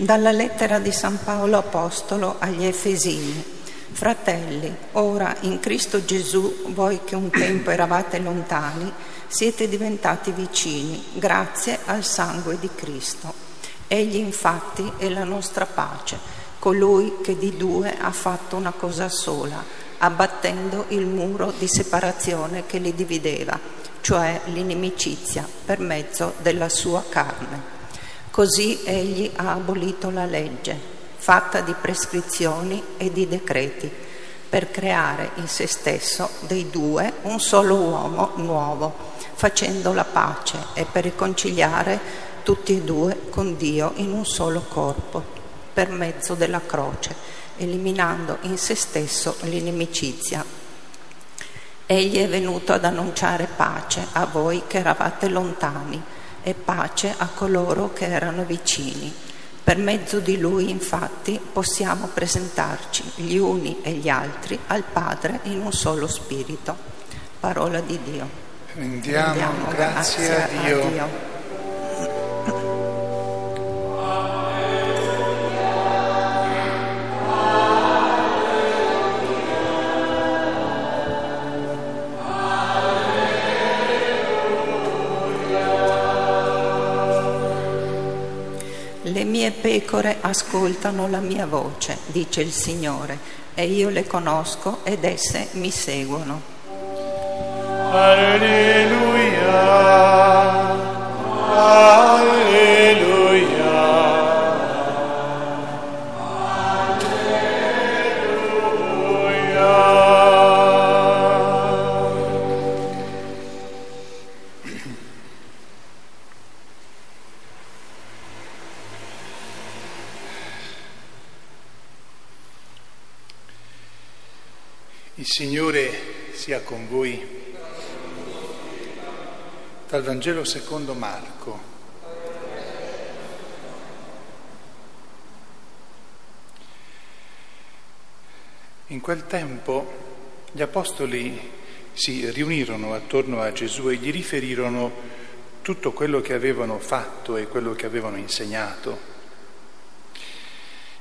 Dalla lettera di San Paolo Apostolo agli Efesini. Fratelli, ora in Cristo Gesù, voi che un tempo eravate lontani, siete diventati vicini grazie al sangue di Cristo. Egli infatti è la nostra pace, colui che di due ha fatto una cosa sola, abbattendo il muro di separazione che li divideva, cioè l'inimicizia per mezzo della sua carne. Così egli ha abolito la legge, fatta di prescrizioni e di decreti, per creare in se stesso dei due un solo uomo nuovo, facendo la pace e per riconciliare tutti e due con Dio in un solo corpo, per mezzo della croce, eliminando in se stesso l'inimicizia. Egli è venuto ad annunciare pace a voi che eravate lontani e pace a coloro che erano vicini. Per mezzo di lui, infatti, possiamo presentarci gli uni e gli altri al Padre in un solo spirito. Parola di Dio. Rendiamo, Rendiamo grazie, grazie, a Dio. A Dio. Mie pecore ascoltano la mia voce, dice il Signore, e io le conosco ed esse mi seguono. Alleluia, alleluia. Signore sia con voi. Dal Vangelo secondo Marco. In quel tempo gli apostoli si riunirono attorno a Gesù e gli riferirono tutto quello che avevano fatto e quello che avevano insegnato.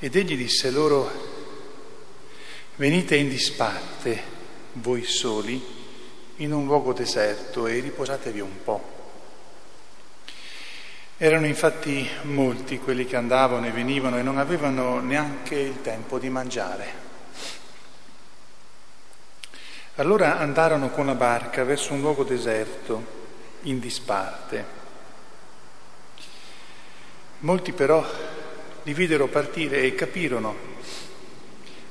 Ed egli disse loro, Venite in disparte, voi soli, in un luogo deserto e riposatevi un po'. Erano infatti molti quelli che andavano e venivano e non avevano neanche il tempo di mangiare. Allora andarono con la barca verso un luogo deserto, in disparte. Molti però li videro partire e capirono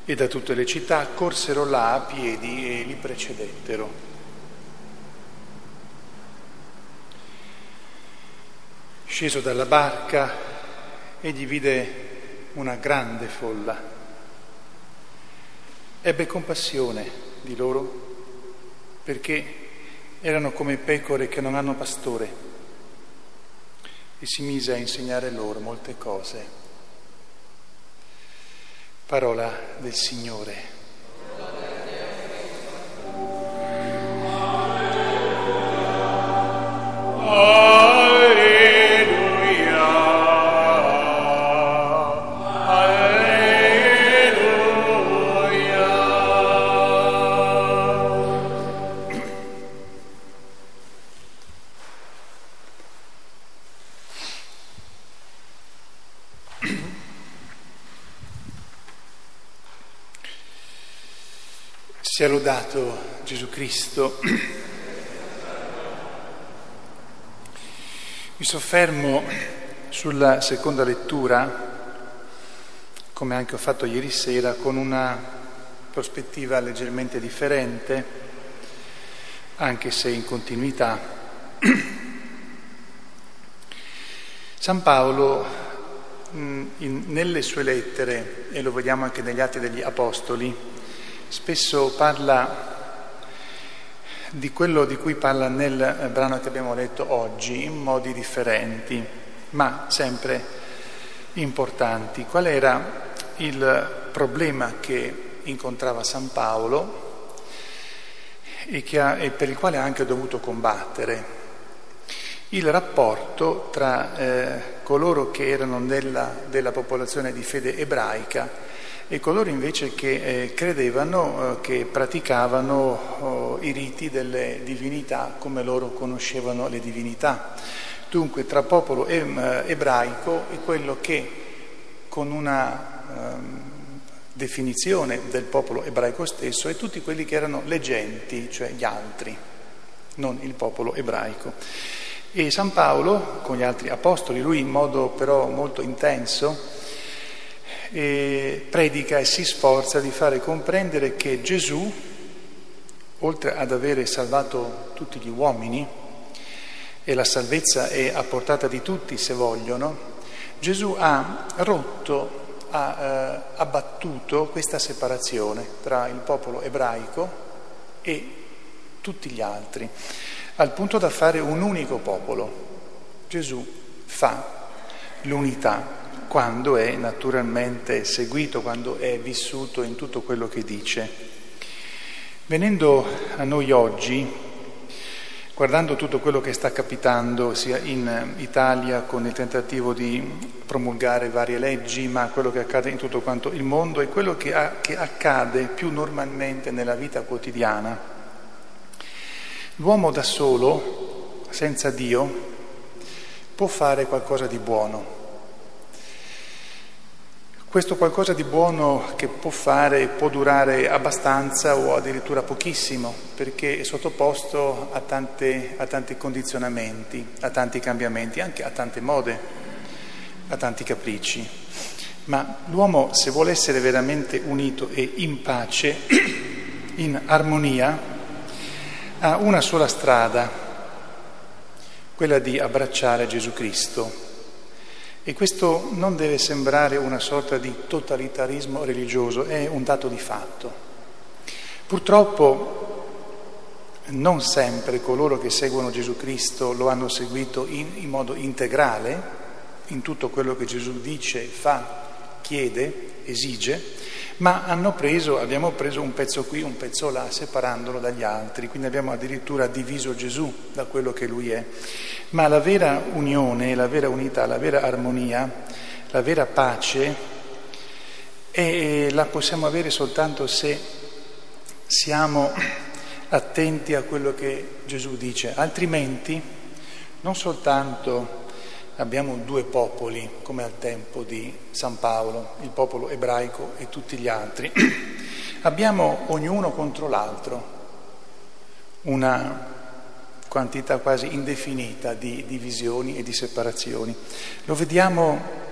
e da tutte le città corsero là a piedi e li precedettero. Sceso dalla barca, egli vide una grande folla. Ebbe compassione di loro perché erano come pecore che non hanno pastore e si mise a insegnare loro molte cose. Parola del Signore. Sia lodato Gesù Cristo. Mi soffermo sulla seconda lettura, come anche ho fatto ieri sera, con una prospettiva leggermente differente, anche se in continuità. San Paolo in, nelle sue lettere, e lo vediamo anche negli atti degli Apostoli, spesso parla di quello di cui parla nel brano che abbiamo letto oggi in modi differenti, ma sempre importanti. Qual era il problema che incontrava San Paolo e, ha, e per il quale ha anche dovuto combattere? il rapporto tra eh, coloro che erano nella, della popolazione di fede ebraica e coloro invece che eh, credevano, eh, che praticavano oh, i riti delle divinità come loro conoscevano le divinità. Dunque tra popolo ebraico e quello che con una um, definizione del popolo ebraico stesso e tutti quelli che erano le genti, cioè gli altri, non il popolo ebraico. E San Paolo, con gli altri apostoli, lui in modo però molto intenso, eh, predica e si sforza di fare comprendere che Gesù, oltre ad avere salvato tutti gli uomini, e la salvezza è a portata di tutti se vogliono, Gesù ha rotto, ha eh, abbattuto questa separazione tra il popolo ebraico e tutti gli altri al punto da fare un unico popolo. Gesù fa l'unità quando è naturalmente seguito, quando è vissuto in tutto quello che dice. Venendo a noi oggi, guardando tutto quello che sta capitando sia in Italia con il tentativo di promulgare varie leggi, ma quello che accade in tutto quanto il mondo e quello che, ha, che accade più normalmente nella vita quotidiana, L'uomo da solo, senza Dio, può fare qualcosa di buono. Questo qualcosa di buono che può fare può durare abbastanza o addirittura pochissimo, perché è sottoposto a, tante, a tanti condizionamenti, a tanti cambiamenti, anche a tante mode, a tanti capricci. Ma l'uomo, se vuole essere veramente unito e in pace, in armonia, ha una sola strada, quella di abbracciare Gesù Cristo. E questo non deve sembrare una sorta di totalitarismo religioso, è un dato di fatto. Purtroppo non sempre coloro che seguono Gesù Cristo lo hanno seguito in, in modo integrale, in tutto quello che Gesù dice, fa, chiede, esige, ma preso, abbiamo preso un pezzo qui, un pezzo là, separandolo dagli altri, quindi abbiamo addirittura diviso Gesù da quello che lui è. Ma la vera unione, la vera unità, la vera armonia, la vera pace è, la possiamo avere soltanto se siamo attenti a quello che Gesù dice, altrimenti non soltanto abbiamo due popoli, come al tempo di San Paolo, il popolo ebraico e tutti gli altri. abbiamo ognuno contro l'altro una quantità quasi indefinita di divisioni e di separazioni. Lo vediamo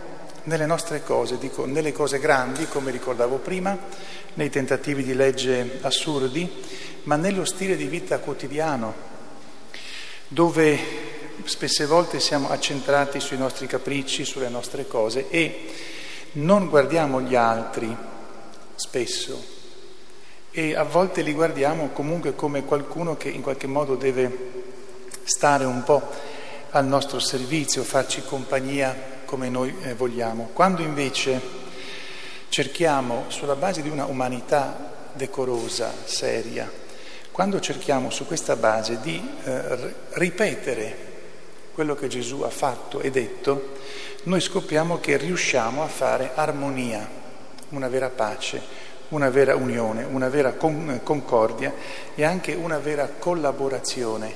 nelle nostre cose, dico nelle cose grandi, come ricordavo prima, nei tentativi di legge assurdi, ma nello stile di vita quotidiano, dove spesse volte siamo accentrati sui nostri capricci, sulle nostre cose e non guardiamo gli altri spesso e a volte li guardiamo comunque come qualcuno che in qualche modo deve stare un po' al nostro servizio, farci compagnia come noi eh, vogliamo. Quando invece cerchiamo sulla base di una umanità decorosa, seria, quando cerchiamo su questa base di eh, ripetere quello che Gesù ha fatto e detto, noi scopriamo che riusciamo a fare armonia, una vera pace, una vera unione, una vera con- concordia e anche una vera collaborazione,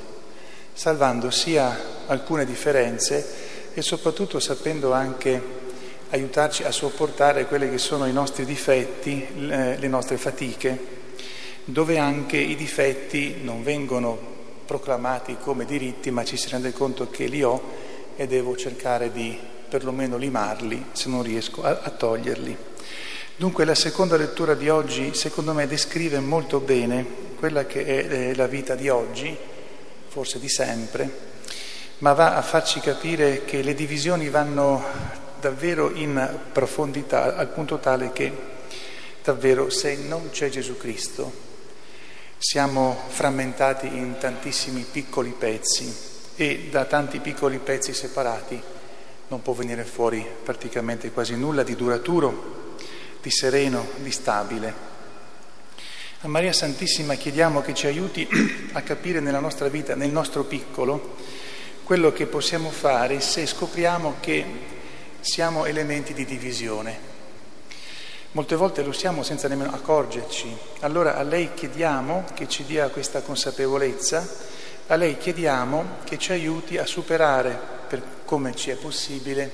salvando sia alcune differenze e soprattutto sapendo anche aiutarci a sopportare quelli che sono i nostri difetti, le nostre fatiche, dove anche i difetti non vengono proclamati come diritti, ma ci si rende conto che li ho e devo cercare di perlomeno limarli se non riesco a, a toglierli. Dunque la seconda lettura di oggi secondo me descrive molto bene quella che è la vita di oggi, forse di sempre, ma va a farci capire che le divisioni vanno davvero in profondità al punto tale che davvero se non c'è Gesù Cristo siamo frammentati in tantissimi piccoli pezzi e da tanti piccoli pezzi separati non può venire fuori praticamente quasi nulla di duraturo, di sereno, di stabile. A Maria Santissima chiediamo che ci aiuti a capire nella nostra vita, nel nostro piccolo, quello che possiamo fare se scopriamo che siamo elementi di divisione. Molte volte lo siamo senza nemmeno accorgerci. Allora a lei chiediamo che ci dia questa consapevolezza, a lei chiediamo che ci aiuti a superare, per come ci è possibile,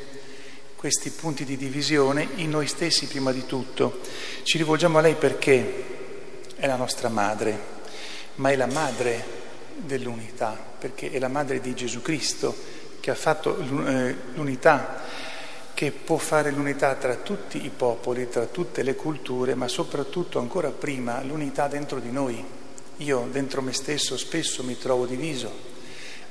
questi punti di divisione in noi stessi prima di tutto. Ci rivolgiamo a lei perché è la nostra madre, ma è la madre dell'unità, perché è la madre di Gesù Cristo che ha fatto eh, l'unità che può fare l'unità tra tutti i popoli, tra tutte le culture, ma soprattutto ancora prima l'unità dentro di noi. Io dentro me stesso spesso mi trovo diviso.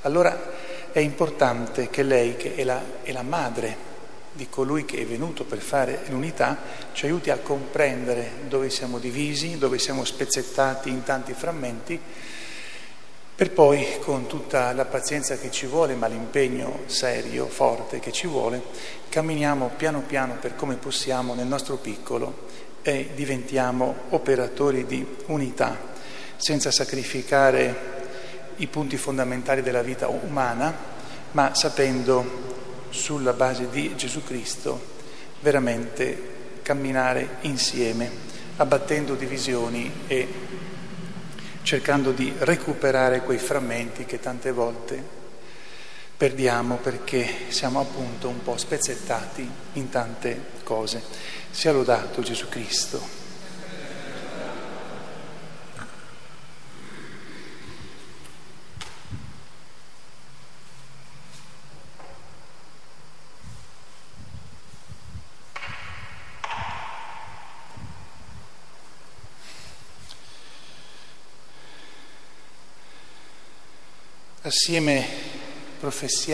Allora è importante che lei, che è la, è la madre di colui che è venuto per fare l'unità, ci aiuti a comprendere dove siamo divisi, dove siamo spezzettati in tanti frammenti per poi, con tutta la pazienza che ci vuole, ma l'impegno serio, forte che ci vuole, camminiamo piano piano per come possiamo nel nostro piccolo e diventiamo operatori di unità, senza sacrificare i punti fondamentali della vita umana, ma sapendo sulla base di Gesù Cristo veramente camminare insieme, abbattendo divisioni e cercando di recuperare quei frammenti che tante volte perdiamo perché siamo appunto un po' spezzettati in tante cose. Sia lodato Gesù Cristo. Assieme professiamo